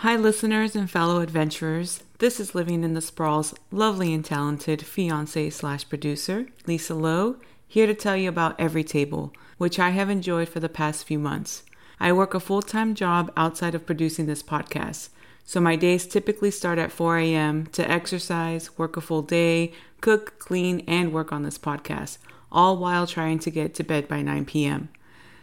Hi, listeners and fellow adventurers. This is Living in the Sprawl's lovely and talented fiance slash producer, Lisa Lowe, here to tell you about Every Table, which I have enjoyed for the past few months. I work a full time job outside of producing this podcast, so my days typically start at 4 a.m. to exercise, work a full day, cook, clean, and work on this podcast, all while trying to get to bed by 9 p.m.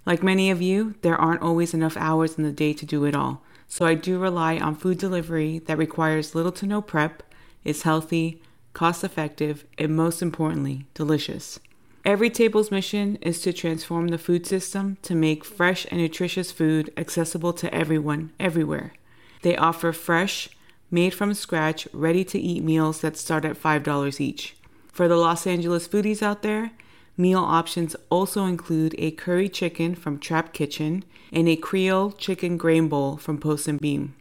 Like many of you, there aren't always enough hours in the day to do it all so I do rely on food delivery that requires little to no prep, is healthy, cost effective, and most importantly, delicious. Every Table's mission is to transform the food system to make fresh and nutritious food accessible to everyone, everywhere. They offer fresh, made from scratch, ready to eat meals that start at $5 each. For the Los Angeles foodies out there, Meal options also include a curry chicken from Trap Kitchen and a Creole chicken grain bowl from Post and Beam.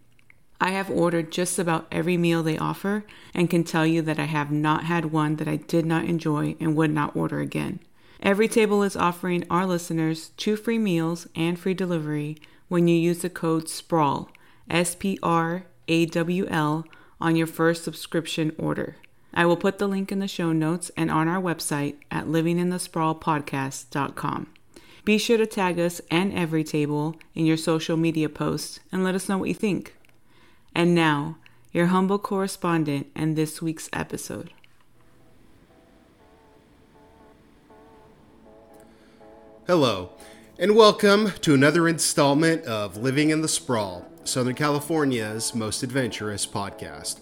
I have ordered just about every meal they offer and can tell you that I have not had one that I did not enjoy and would not order again. Every table is offering our listeners two free meals and free delivery when you use the code SPRAWL, S P R A W L, on your first subscription order. I will put the link in the show notes and on our website at livinginthesprawlpodcast.com. Be sure to tag us and Every Table in your social media posts and let us know what you think. And now, your humble correspondent and this week's episode. Hello, and welcome to another installment of Living in the Sprawl, Southern California's most adventurous podcast.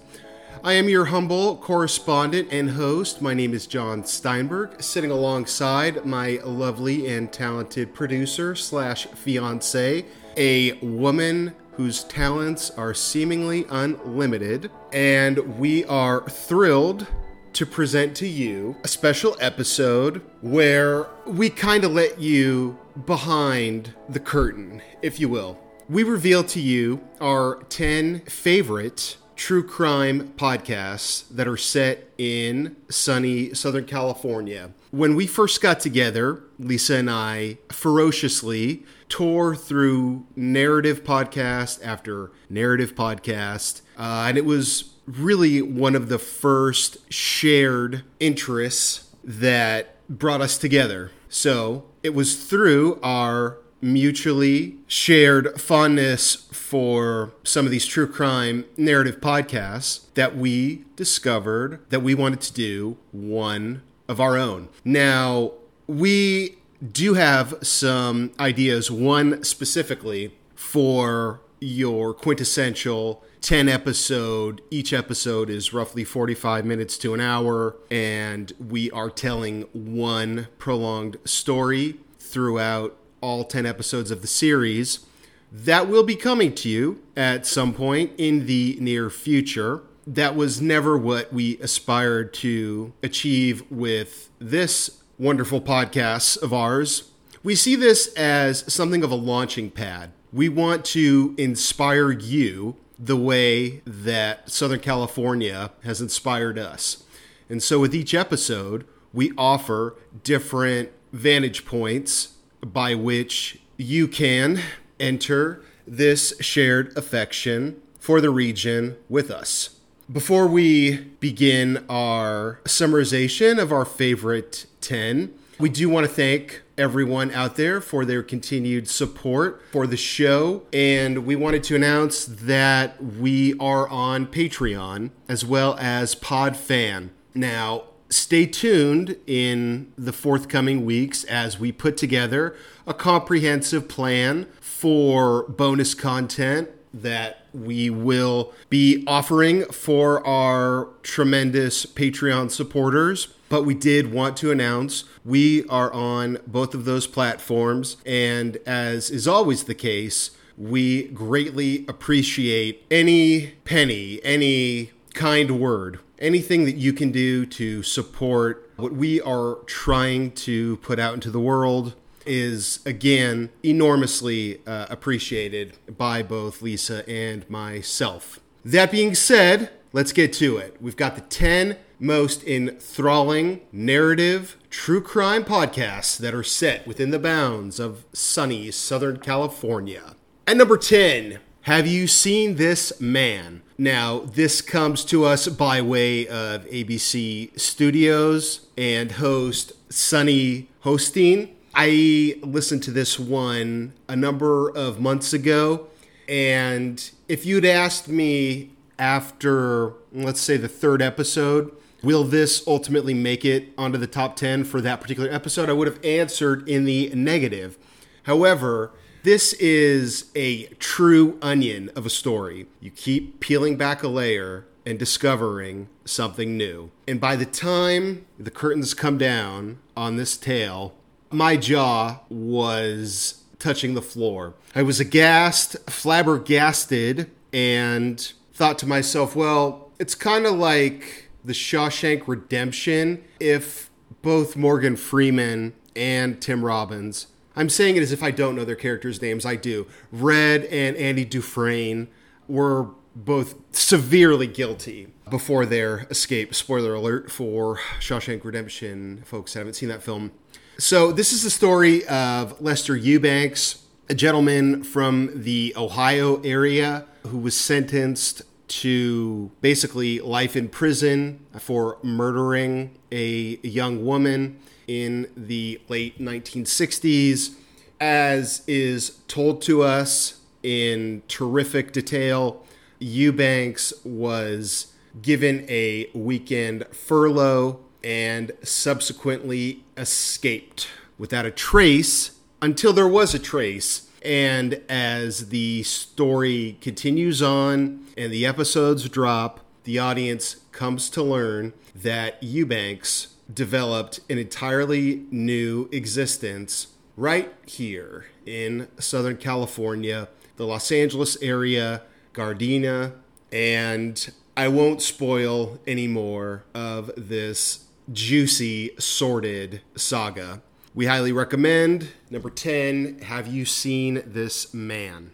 I am your humble correspondent and host. My name is John Steinberg, sitting alongside my lovely and talented producer slash fiance, a woman whose talents are seemingly unlimited, and we are thrilled to present to you a special episode where we kind of let you behind the curtain, if you will. We reveal to you our 10 favorite true crime podcasts that are set in sunny Southern California. When we first got together, Lisa and I ferociously tore through narrative podcast after narrative podcast, uh, and it was really one of the first shared interests that brought us together. So it was through our mutually shared fondness for some of these true crime narrative podcasts that we discovered that we wanted to do one of our own. Now, we do have some ideas, one specifically for your quintessential 10 episode. Each episode is roughly 45 minutes to an hour, and we are telling one prolonged story throughout all 10 episodes of the series. That will be coming to you at some point in the near future. That was never what we aspired to achieve with this wonderful podcast of ours. We see this as something of a launching pad. We want to inspire you the way that Southern California has inspired us. And so, with each episode, we offer different vantage points by which you can enter this shared affection for the region with us. Before we begin our summarization of our favorite 10, we do want to thank everyone out there for their continued support for the show. And we wanted to announce that we are on Patreon as well as Podfan. Now, stay tuned in the forthcoming weeks as we put together a comprehensive plan for bonus content that we will be offering for our tremendous Patreon supporters. But we did want to announce we are on both of those platforms. And as is always the case, we greatly appreciate any penny, any kind word anything that you can do to support what we are trying to put out into the world is again enormously uh, appreciated by both Lisa and myself. That being said, let's get to it. We've got the 10 most enthralling narrative true crime podcasts that are set within the bounds of sunny Southern California. At number 10, Have you seen this man? Now, this comes to us by way of ABC Studios and host Sunny Hostin. I listened to this one a number of months ago, and if you'd asked me after, let's say, the third episode, will this ultimately make it onto the top 10 for that particular episode? I would have answered in the negative. However, this is a true onion of a story. You keep peeling back a layer and discovering something new. And by the time the curtains come down on this tale, my jaw was touching the floor. I was aghast, flabbergasted, and thought to myself, well, it's kind of like the Shawshank Redemption if both Morgan Freeman and Tim Robbins I'm saying it as if I don't know their characters' names. I do. Red and Andy Dufresne were both severely guilty before their escape. Spoiler alert for Shawshank Redemption, folks that haven't seen that film. So, this is the story of Lester Eubanks, a gentleman from the Ohio area who was sentenced to basically life in prison for murdering a young woman in the late 1960s, as is told to us in terrific detail. Eubanks was given a weekend furlough and subsequently escaped without a trace until there was a trace. And as the story continues on and the episodes drop, the audience comes to learn that Eubanks developed an entirely new existence right here in Southern California, the Los Angeles area, Gardena, and I won't spoil any more of this juicy, sordid saga. We highly recommend. Number 10, have you seen this man?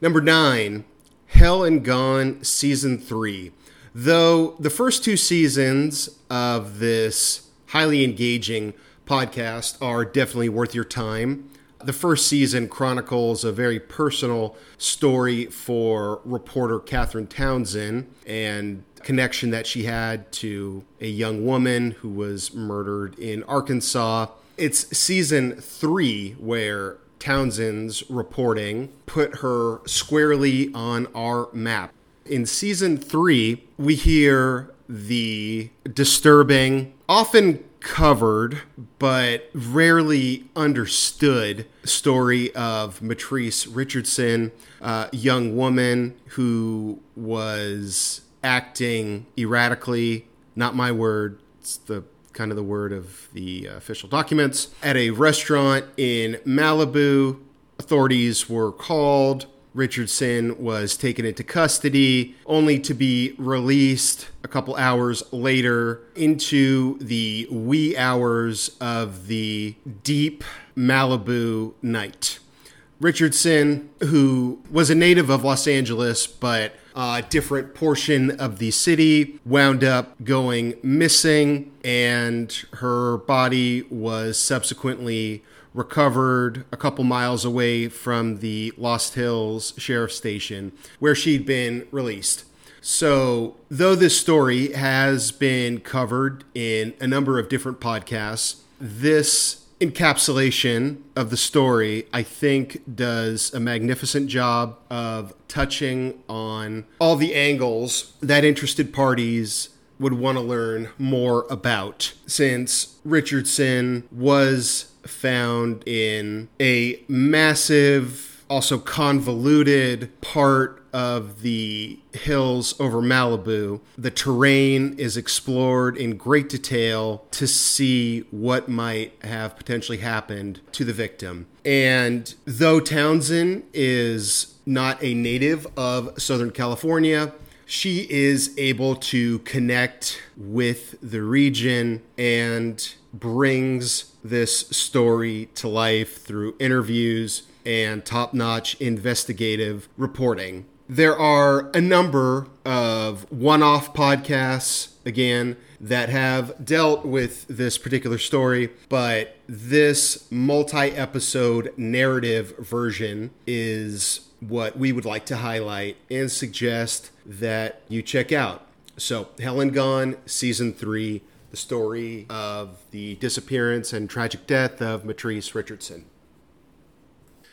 Number 9, Hell and Gone Season 3. Though the first two seasons of this highly engaging podcast are definitely worth your time. The first season chronicles a very personal story for reporter Catherine Townsend and connection that she had to a young woman who was murdered in Arkansas. It's season three where Townsend's reporting put her squarely on our map in season three, we hear the disturbing, often covered but rarely understood story of Mitrice Richardson, a young woman who was acting erratically, not my word, it's the kind of the word of the official documents, at a restaurant in Malibu. Authorities were called Richardson was taken into custody, only to be released a couple hours later into the wee hours of the deep Malibu night. Richardson, who was a native of Los Angeles, but a different portion of the city, wound up going missing, and her body was subsequently recovered a couple miles away from the Lost Hills Sheriff Station where she'd been released. So, though this story has been covered in a number of different podcasts, this encapsulation of the story, I think, does a magnificent job of touching on all the angles that interested parties would want to learn more about. Since Richardson was found in a massive, also convoluted part of the hills over Malibu. The terrain is explored in great detail to see what might have potentially happened to the victim. And though Townsend is not a native of Southern California, she is able to connect with the region and brings this story to life through interviews and top notch investigative reporting. There are a number of one off podcasts, again, that have dealt with this particular story, but this multi episode narrative version is what we would like to highlight and suggest that you check out. So, Hell and Gone, Season 3, the story of the disappearance and tragic death of Mitrice Richardson.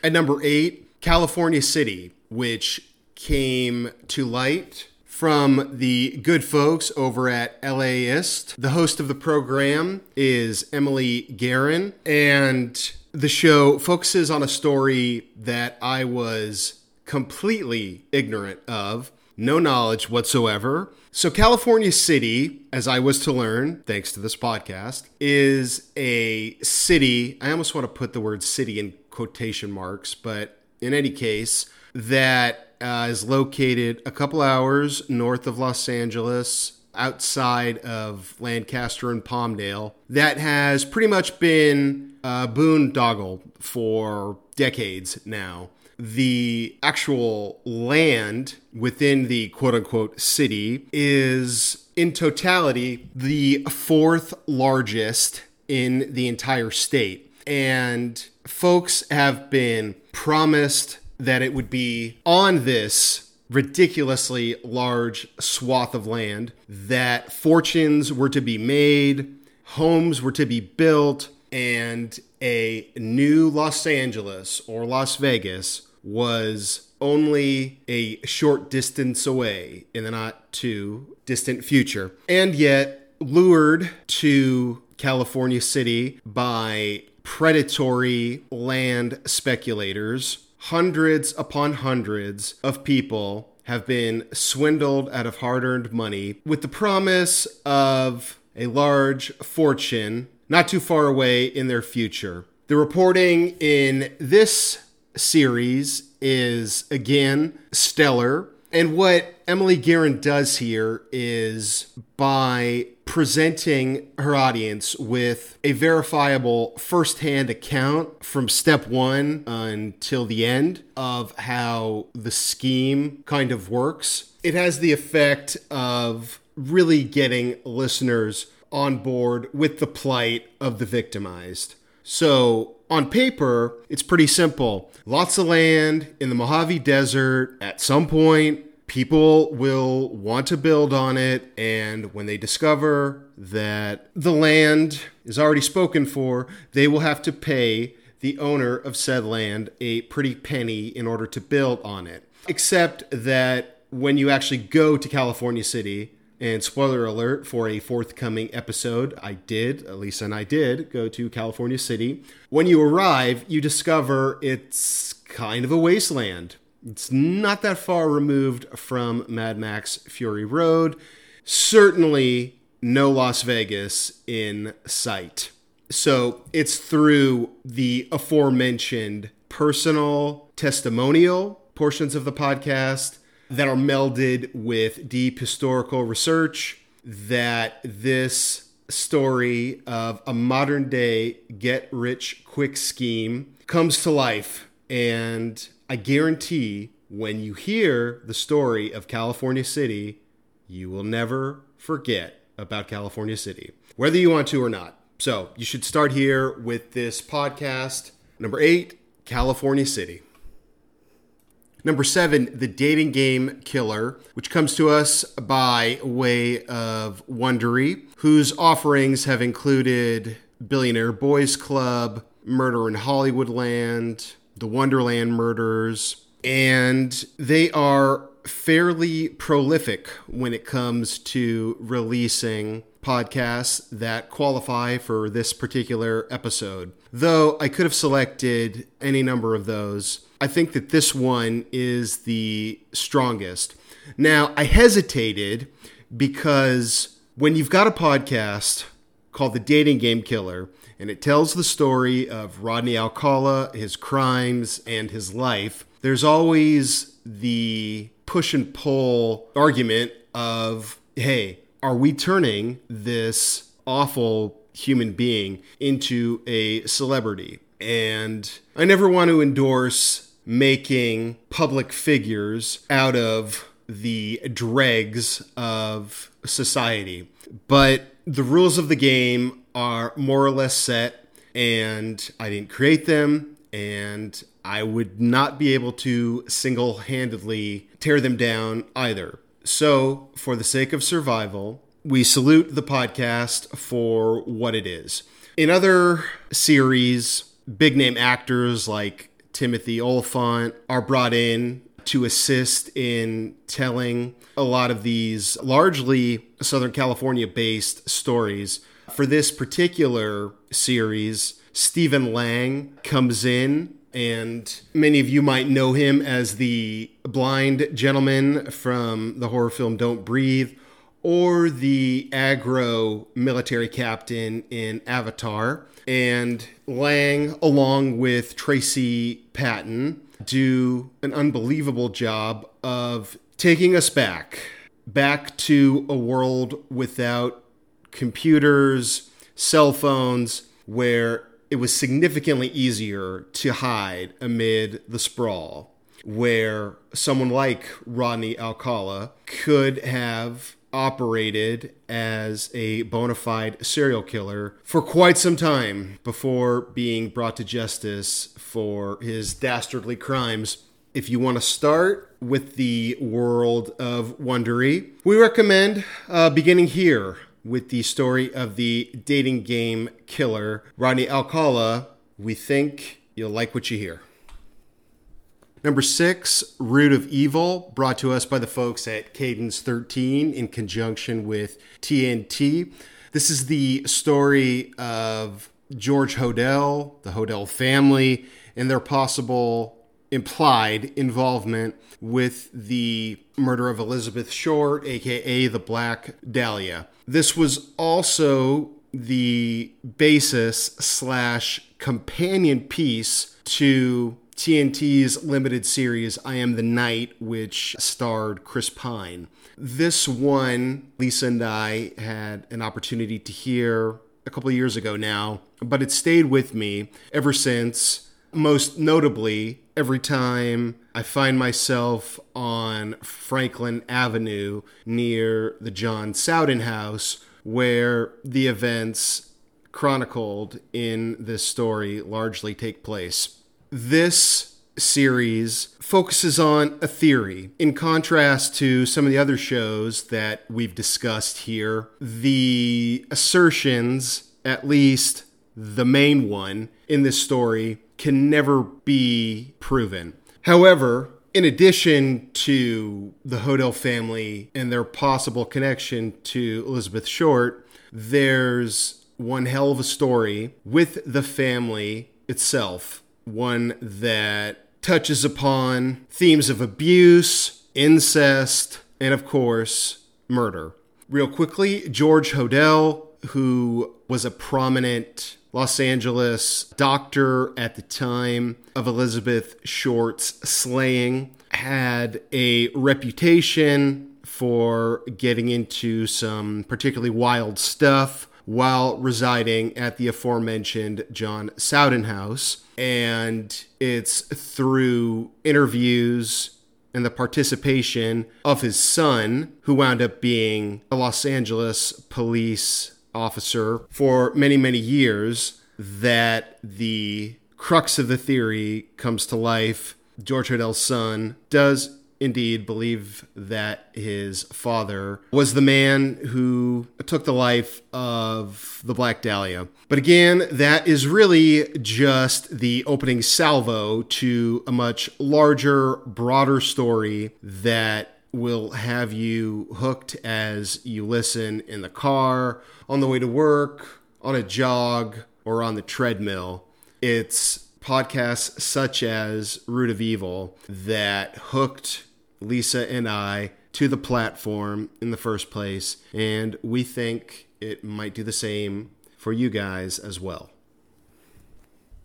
At number 8, California City, which came to light from the good folks over at LAist. The host of the program is Emily Guerin, and the show focuses on a story that I was completely ignorant of, no knowledge whatsoever. So, California City, as I was to learn, thanks to this podcast, is a city. I almost want to put the word city in quotation marks, but in any case, that uh, is located a couple hours north of Los Angeles, outside of Lancaster and Palmdale, that has pretty much been uh, boondoggle for decades now. The actual land within the quote unquote city is, in totality, the fourth largest in the entire state. And folks have been promised that it would be on this ridiculously large swath of land, that fortunes were to be made, homes were to be built, and a new Los Angeles or Las Vegas was only a short distance away in the not too distant future. And yet, lured to California City by predatory land speculators hundreds upon hundreds of people have been swindled out of hard earned money with the promise of a large fortune not too far away in their future. The reporting in this series is again stellar. And what Emily Guerin does here is by presenting her audience with a verifiable firsthand account from step one until the end of how the scheme kind of works. It has the effect of really getting listeners on board with the plight of the victimized. So, on paper, it's pretty simple. Lots of land in the Mojave Desert. At some point, people will want to build on it. And when they discover that the land is already spoken for, they will have to pay the owner of said land a pretty penny in order to build on it. Except that when you actually go to California City, and spoiler alert for a forthcoming episode, I did, Elisa and I did, go to California City. When you arrive, you discover it's kind of a wasteland. It's not that far removed from Mad Max Fury Road. Certainly no Las Vegas in sight. So it's through the aforementioned personal testimonial portions of the podcast that are melded with deep historical research that this story of a modern day get rich quick scheme comes to life. And I guarantee when you hear the story of California City, you will never forget about California City, whether you want to or not. So you should start here with this podcast. Number eight, California City. Number seven, The Dating Game Killer, which comes to us by way of Wondery, whose offerings have included Billionaire Boys Club, Murder in Hollywoodland, The Wonderland Murders, and they are fairly prolific when it comes to releasing podcasts that qualify for this particular episode. Though I could have selected any number of those, I think that this one is the strongest. Now, I hesitated because when you've got a podcast called The Dating Game Killer, and it tells the story of Rodney Alcala, his crimes, and his life, there's always the push and pull argument of, hey, are we turning this awful human being into a celebrity? And I never want to endorse making public figures out of the dregs of society. But the rules of the game are more or less set, and I didn't create them, and I would not be able to single handedly tear them down either. So, for the sake of survival, we salute the podcast for what it is. In other series, big name actors like Timothy Olyphant are brought in to assist in telling a lot of these largely Southern California based stories. For this particular series, Stephen Lang comes in, and many of you might know him as the blind gentleman from the horror film Don't Breathe or the aggro military captain in Avatar. And Lang, along with Tracy Patton, do an unbelievable job of taking us back, back to a world without computers, cell phones, where it was significantly easier to hide amid the sprawl, where someone like Rodney Alcala could have operated as a bona fide serial killer for quite some time before being brought to justice for his dastardly crimes. If you want to start with the world of Wondery, we recommend uh, beginning here with the story of the dating game killer, Rodney Alcala. We think you'll like what you hear. Number six, Root of Evil, brought to us by the folks at Cadence 13 in conjunction with TNT. This is the story of George Hodel, the Hodel family, and their possible implied involvement with the murder of Elizabeth Short, aka the Black Dahlia. This was also the basis slash companion piece to TNT's limited series, I Am the Night, which starred Chris Pine. This one, Lisa and I had an opportunity to hear a couple of years ago now, but it stayed with me ever since. Most notably, every time I find myself on Franklin Avenue near the John Sowden House, where the events chronicled in this story largely take place this series focuses on a theory. In contrast to some of the other shows that we've discussed here, the assertions, at least the main one in this story, can never be proven. However, in addition to the Hodel family and their possible connection to Elizabeth Short, there's one hell of a story with the family itself one that touches upon themes of abuse, incest, and of course, murder. Real quickly, George Hodel, who was a prominent Los Angeles doctor at the time of Elizabeth Short's slaying, had a reputation for getting into some particularly wild stuff while residing at the aforementioned John Sowden House. And it's through interviews and the participation of his son, who wound up being a Los Angeles police officer for many, many years, that the crux of the theory comes to life. George Hodel's son does indeed believe that his father was the man who took the life of the Black Dahlia. But again, that is really just the opening salvo to a much larger, broader story that will have you hooked as you listen in the car, on the way to work, on a jog, or on the treadmill. It's podcasts such as Root of Evil that hooked Lisa and I to the platform in the first place, and we think it might do the same for you guys as well.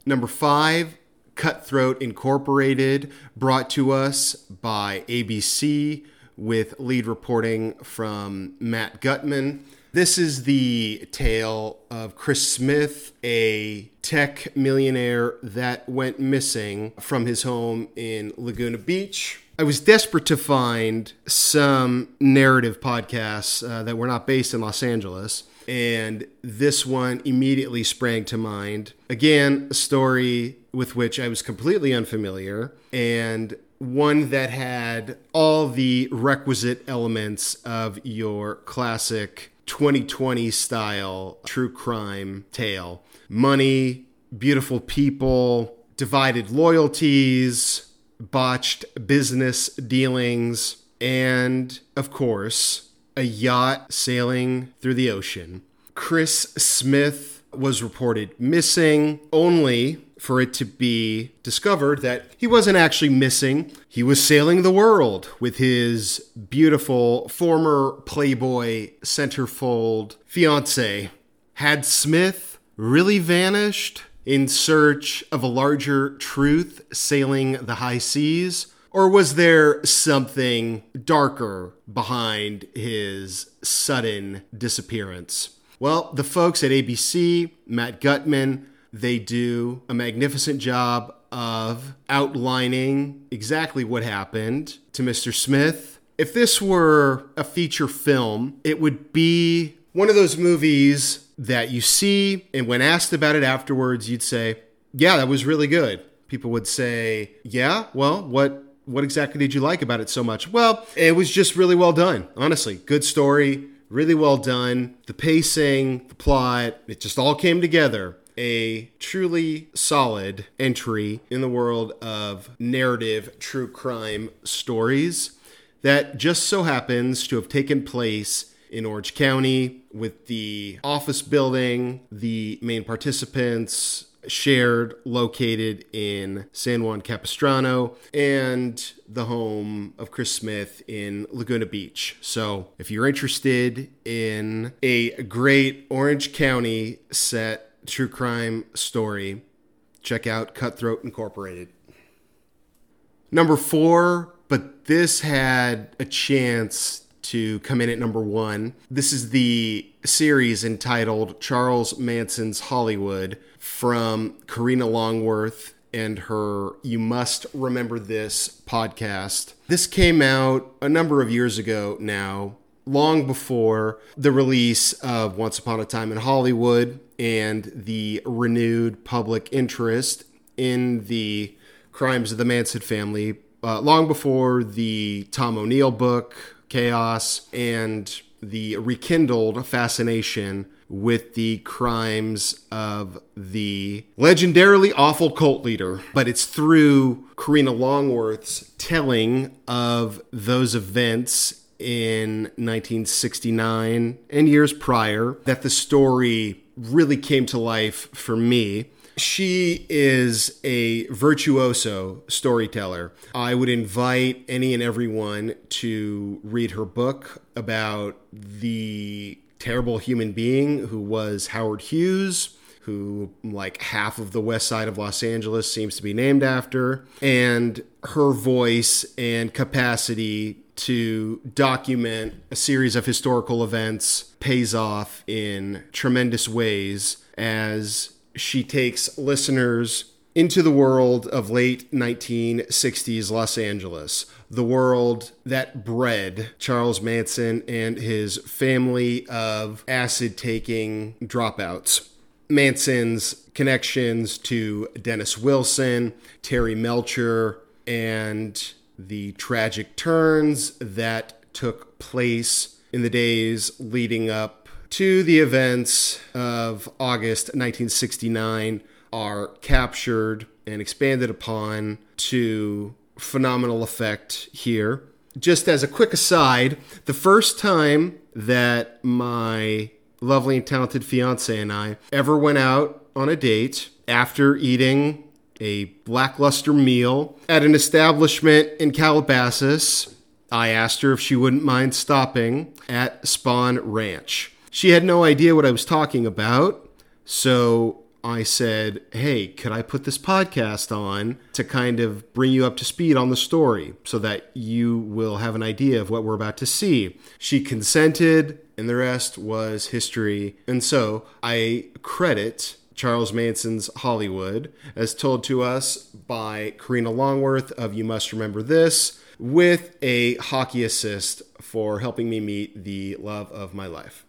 Number five, Cutthroat Incorporated, brought to us by ABC with lead reporting from Matt Gutman. This is the tale of Chris Smith, a tech millionaire that went missing from his home in Laguna Beach I was desperate to find some narrative podcasts uh, that were not based in Los Angeles. and this one immediately sprang to mind. Again, a story with which I was completely unfamiliar, and one that had all the requisite elements of your classic 2020 style true crime tale money, beautiful people, divided loyalties, botched business dealings, and, of course, a yacht sailing through the ocean. Chris Smith was reported missing, only for it to be discovered that he wasn't actually missing. He was sailing the world with his beautiful former Playboy centerfold fiance. Had Smith really vanished in search of a larger truth sailing the high seas? Or was there something darker behind his sudden disappearance? Well, the folks at ABC, Matt Gutman, they do a magnificent job of outlining exactly what happened to Mr. Smith. If this were a feature film, it would be one of those movies that you see, and when asked about it afterwards, you'd say, Yeah, that was really good. People would say, Yeah, well, what what exactly did you like about it so much? Well, it was just really well done. Honestly, good story, really well done. The pacing, the plot, it just all came together. A truly solid entry in the world of narrative true crime stories that just so happens to have taken place in Orange County with the office building, the main participants, shared located in San Juan Capistrano and the home of Chris Smith in Laguna Beach. So, if you're interested in a great Orange County set true crime story, check out Cutthroat Incorporated. Number four, but this had a chance to come in at number one. This is the series entitled Charles Manson's Hollywood from Karina Longworth and her You Must Remember This podcast. This came out a number of years ago now, long before the release of Once Upon a Time in Hollywood and the renewed public interest in the crimes of the Manson family, uh, long before the Tom O'Neill book, Chaos, and the rekindled fascination with the crimes of the legendarily awful cult leader, but it's through Karina Longworth's telling of those events in 1969 and years prior that the story really came to life for me. She is a virtuoso storyteller. I would invite any and everyone to read her book about the terrible human being who was Howard Hughes who like half of the west side of Los Angeles seems to be named after, and her voice and capacity to document a series of historical events pays off in tremendous ways as she takes listeners into the world of late 1960s Los Angeles, the world that bred Charles Manson and his family of acid taking dropouts. Manson's connections to Dennis Wilson, Terry Melcher, and the tragic turns that took place in the days leading up to the events of August 1969 are captured and expanded upon to phenomenal effect here. Just as a quick aside, the first time that my lovely and talented fiance and I ever went out on a date after eating a lackluster meal at an establishment in Calabasas, I asked her if she wouldn't mind stopping at Spahn Ranch. She had no idea what I was talking about. So I said, Hey, could I put this podcast on to kind of bring you up to speed on the story so that you will have an idea of what we're about to see? She consented, and the rest was history. And so I credit Charles Manson's Hollywood, as told to us by Karina Longworth of You Must Remember This, with a hockey assist for helping me meet the love of my life.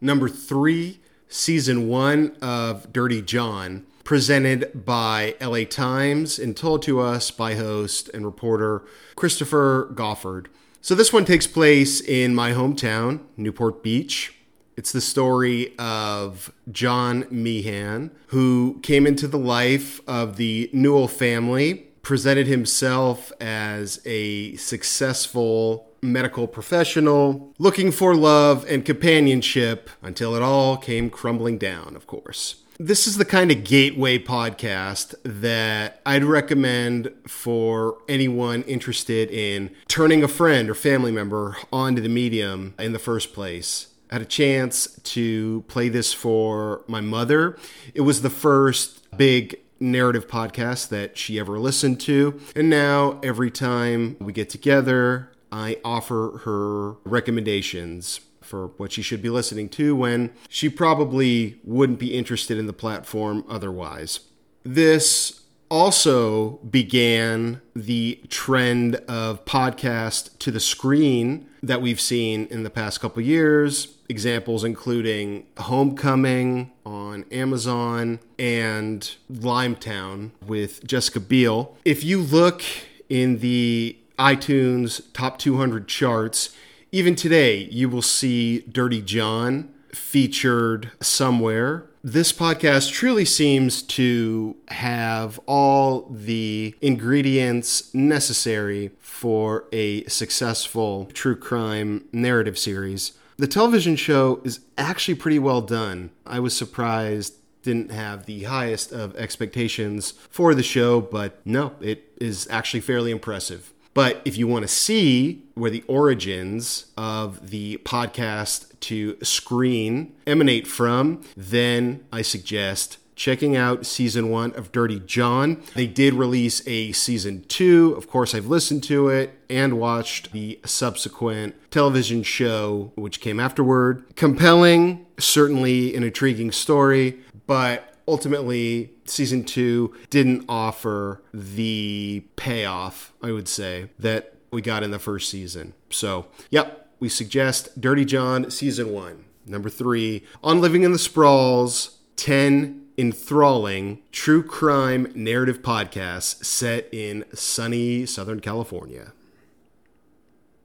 Number three, season one of Dirty John, presented by LA Times and told to us by host and reporter Christopher Goffard. So, this one takes place in my hometown, Newport Beach. It's the story of John Meehan, who came into the life of the Newell family, presented himself as a successful medical professional, looking for love and companionship until it all came crumbling down, of course. This is the kind of gateway podcast that I'd recommend for anyone interested in turning a friend or family member onto the medium in the first place. I had a chance to play this for my mother. It was the first big narrative podcast that she ever listened to. And now, every time we get together, I offer her recommendations for what she should be listening to when she probably wouldn't be interested in the platform otherwise. This also began the trend of podcast to the screen that we've seen in the past couple years. Examples including Homecoming on Amazon and Limetown with Jessica Biel. If you look in the iTunes top 200 charts, even today, you will see Dirty John featured somewhere. This podcast truly seems to have all the ingredients necessary for a successful true crime narrative series. The television show is actually pretty well done. I was surprised didn't have the highest of expectations for the show, but no, it is actually fairly impressive. But if you want to see where the origins of the podcast to screen emanate from, then I suggest checking out season one of Dirty John. They did release a season two. Of course, I've listened to it and watched the subsequent television show, which came afterward. Compelling, certainly an intriguing story, but ultimately season two didn't offer the payoff i would say that we got in the first season so yep we suggest dirty john season one number three on living in the sprawls 10 enthralling true crime narrative podcasts set in sunny southern california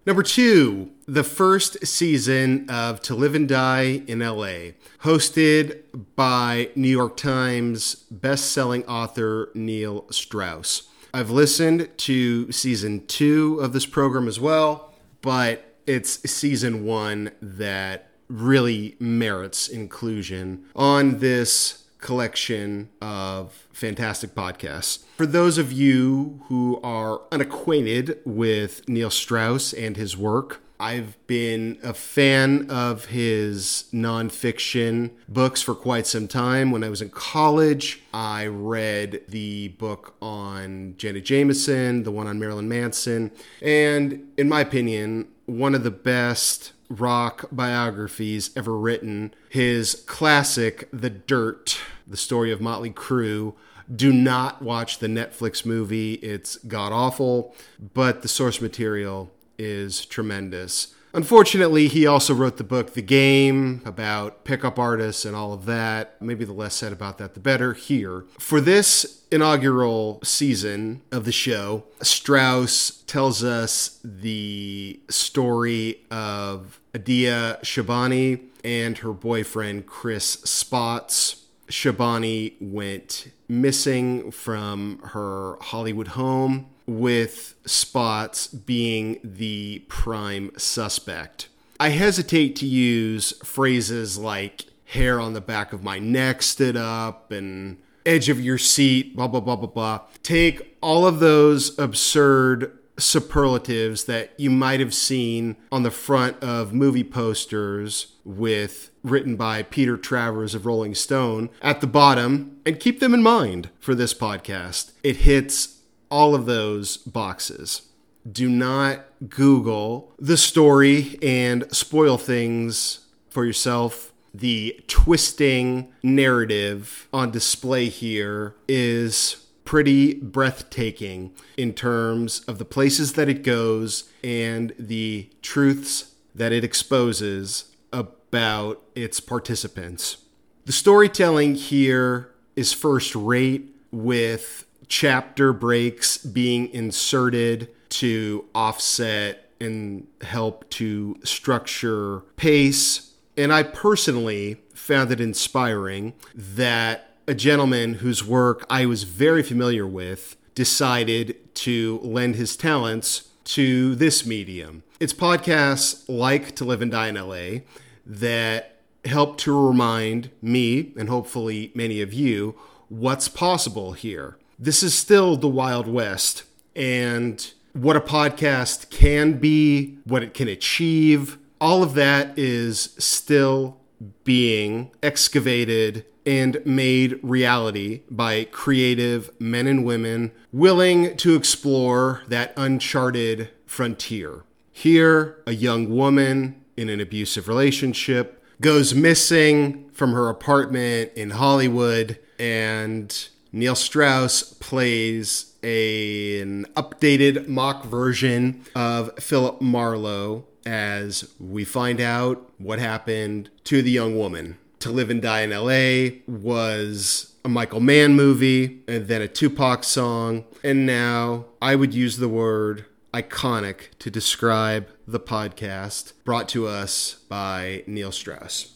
Number two, the first season of To Live and Die in LA, hosted by New York Times best-selling author Neil Strauss. I've listened to season two of this program as well, but it's season one that really merits inclusion on this collection of fantastic podcasts. For those of you who are unacquainted with Neil Strauss and his work, I've been a fan of his nonfiction books for quite some time. When I was in college, I read the book on Jenna Jameson, the one on Marilyn Manson, and in my opinion, one of the best rock biographies ever written. His classic, The Dirt, the story of Motley Crue. Do not watch the Netflix movie. It's god awful, but the source material is tremendous. Unfortunately, he also wrote the book The Game about pickup artists and all of that. Maybe the less said about that, the better here. For this inaugural season of the show, Strauss tells us the story of Adea Shabani and her boyfriend Chris Spotz. Shabani went missing from her Hollywood home with Spotz being the prime suspect. I hesitate to use phrases like hair on the back of my neck stood up and edge of your seat, blah, blah, blah, blah, blah. Take all of those absurd superlatives that you might have seen on the front of movie posters with written by Peter Travers of Rolling Stone at the bottom and keep them in mind for this podcast. It hits all of those boxes. Do not Google the story and spoil things for yourself. The twisting narrative on display here is pretty breathtaking in terms of the places that it goes and the truths that it exposes about its participants. The storytelling here is first rate with chapter breaks being inserted to offset and help to structure pace. And I personally found it inspiring that a gentleman whose work I was very familiar with decided to lend his talents to this medium. It's podcasts like To Live and Die in LA that help to remind me, and hopefully many of you, what's possible here. This is still the Wild West, and what a podcast can be, what it can achieve, all of that is still being excavated and made reality by creative men and women willing to explore that uncharted frontier. Here, a young woman in an abusive relationship goes missing from her apartment in Hollywood, and Neil Strauss plays a, an updated mock version of Philip Marlowe as we find out what happened to the young woman. To Live and Die in LA was a Michael Mann movie, and then a Tupac song, and now I would use the word iconic to describe the podcast brought to us by Neil Strauss.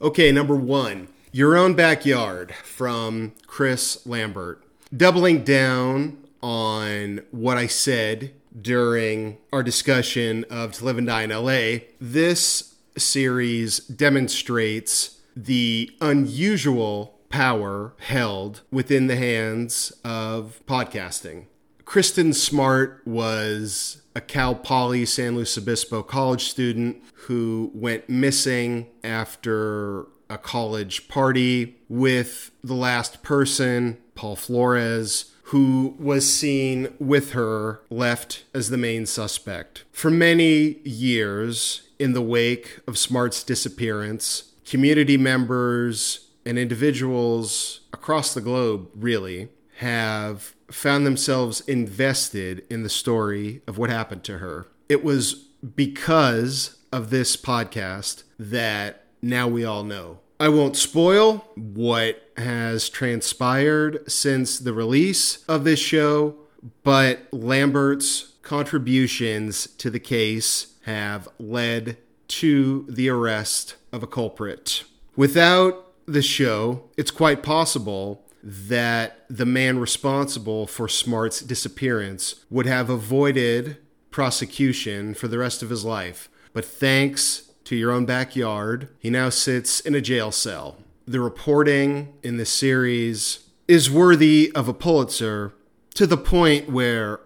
Okay, number one, Your Own Backyard from Chris Lambert. Doubling down on what I said during our discussion of To Live and Die in LA, this series demonstrates the unusual power held within the hands of podcasting. Kristin Smart was a Cal Poly San Luis Obispo college student who went missing after a college party with the last person, Paul Flores, who was seen with her left as the main suspect. For many years, in the wake of Smart's disappearance, community members and individuals across the globe really have found themselves invested in the story of what happened to her. It was because of this podcast that now we all know. I won't spoil what has transpired since the release of this show, but Lambert's contributions to the case have led to the arrest of a culprit. Without the show, it's quite possible that the man responsible for Smart's disappearance would have avoided prosecution for the rest of his life. But thanks to your own backyard, he now sits in a jail cell. The reporting in this series is worthy of a Pulitzer to the point where,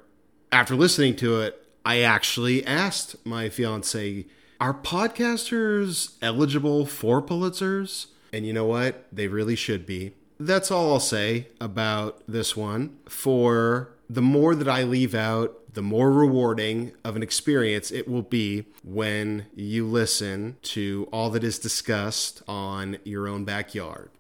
after listening to it, I actually asked my fiance, are podcasters eligible for Pulitzers? And you know what? They really should be. That's all I'll say about this one. For the more that I leave out, the more rewarding of an experience it will be when you listen to all that is discussed on your own backyard.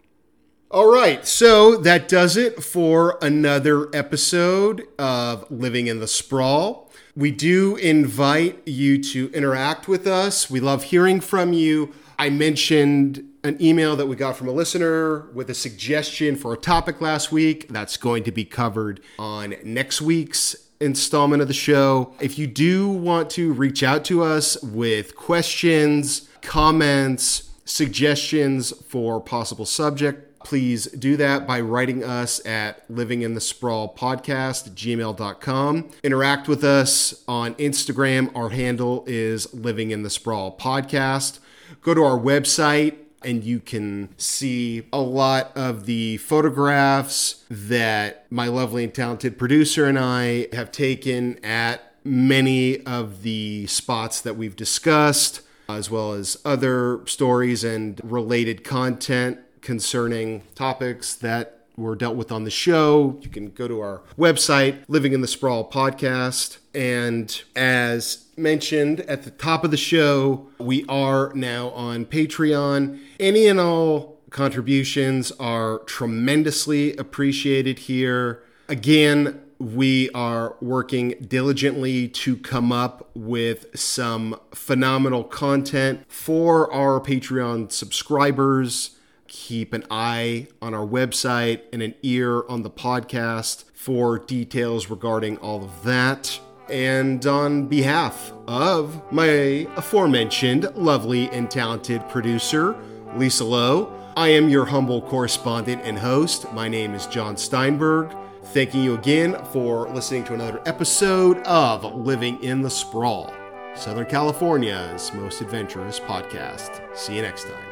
All right, so that does it for another episode of Living in the Sprawl. We do invite you to interact with us. We love hearing from you. I mentioned an email that we got from a listener with a suggestion for a topic last week. That's going to be covered on next week's installment of the show. If you do want to reach out to us with questions, comments, suggestions for possible subject please do that by writing us at living in the sprawl podcast gmail.com interact with us on instagram our handle is living in the sprawl podcast go to our website and you can see a lot of the photographs that my lovely and talented producer and I have taken at many of the spots that we've discussed, as well as other stories and related content concerning topics that were dealt with on the show. You can go to our website, Living in the Sprawl podcast. And as mentioned at the top of the show, we are now on Patreon. Any and all contributions are tremendously appreciated here. Again, We are working diligently to come up with some phenomenal content for our Patreon subscribers. Keep an eye on our website and an ear on the podcast for details regarding all of that. And on behalf of my aforementioned lovely and talented producer, Lisa Lowe, I am your humble correspondent and host. My name is John Steinberg. Thanking you again for listening to another episode of Living in the Sprawl, Southern California's most adventurous podcast. See you next time.